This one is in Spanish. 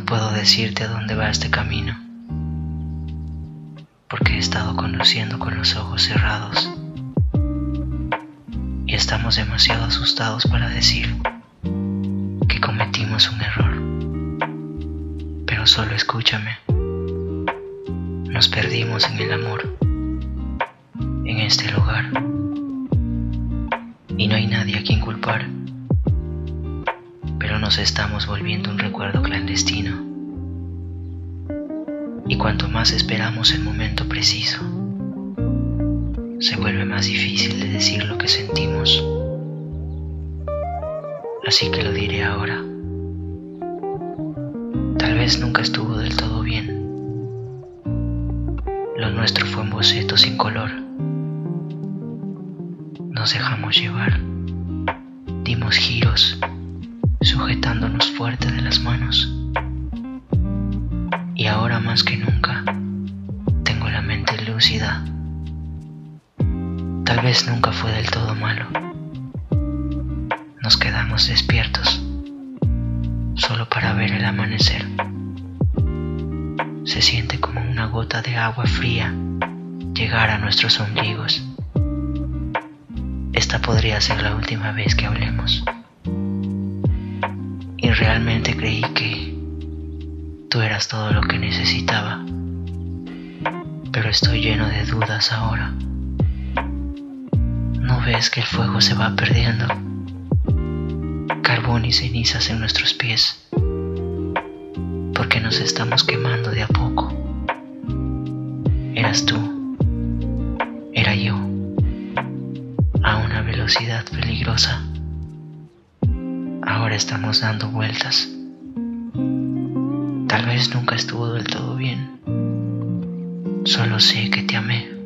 No puedo decirte a dónde va este camino, porque he estado conduciendo con los ojos cerrados y estamos demasiado asustados para decir que cometimos un error. Pero solo escúchame. Nos perdimos en el amor, en este lugar, y no hay nadie a quien culpar pero nos estamos volviendo un recuerdo clandestino. Y cuanto más esperamos el momento preciso, se vuelve más difícil de decir lo que sentimos. Así que lo diré ahora. Tal vez nunca estuvo del todo bien. Lo nuestro fue un boceto sin color. Nos dejamos llevar. Dimos giros sujetándonos fuerte más que nunca tengo la mente lúcida. Tal vez nunca fue del todo malo. Nos quedamos despiertos solo para ver el amanecer. Se siente como una gota de agua fría llegar a nuestros ombligos. Esta podría ser la última vez que hablemos y realmente creí que tú eras todo lo que necesitaba. Pero estoy lleno de dudas ahora. ¿No ves que el fuego se va perdiendo? Carbón y cenizas en nuestros pies. Porque nos estamos quemando de a poco. Eras tú. Era yo. A una velocidad peligrosa ahora estamos dando vueltas. Tal vez nunca estuvo del todo bien. Solo sé que te amé.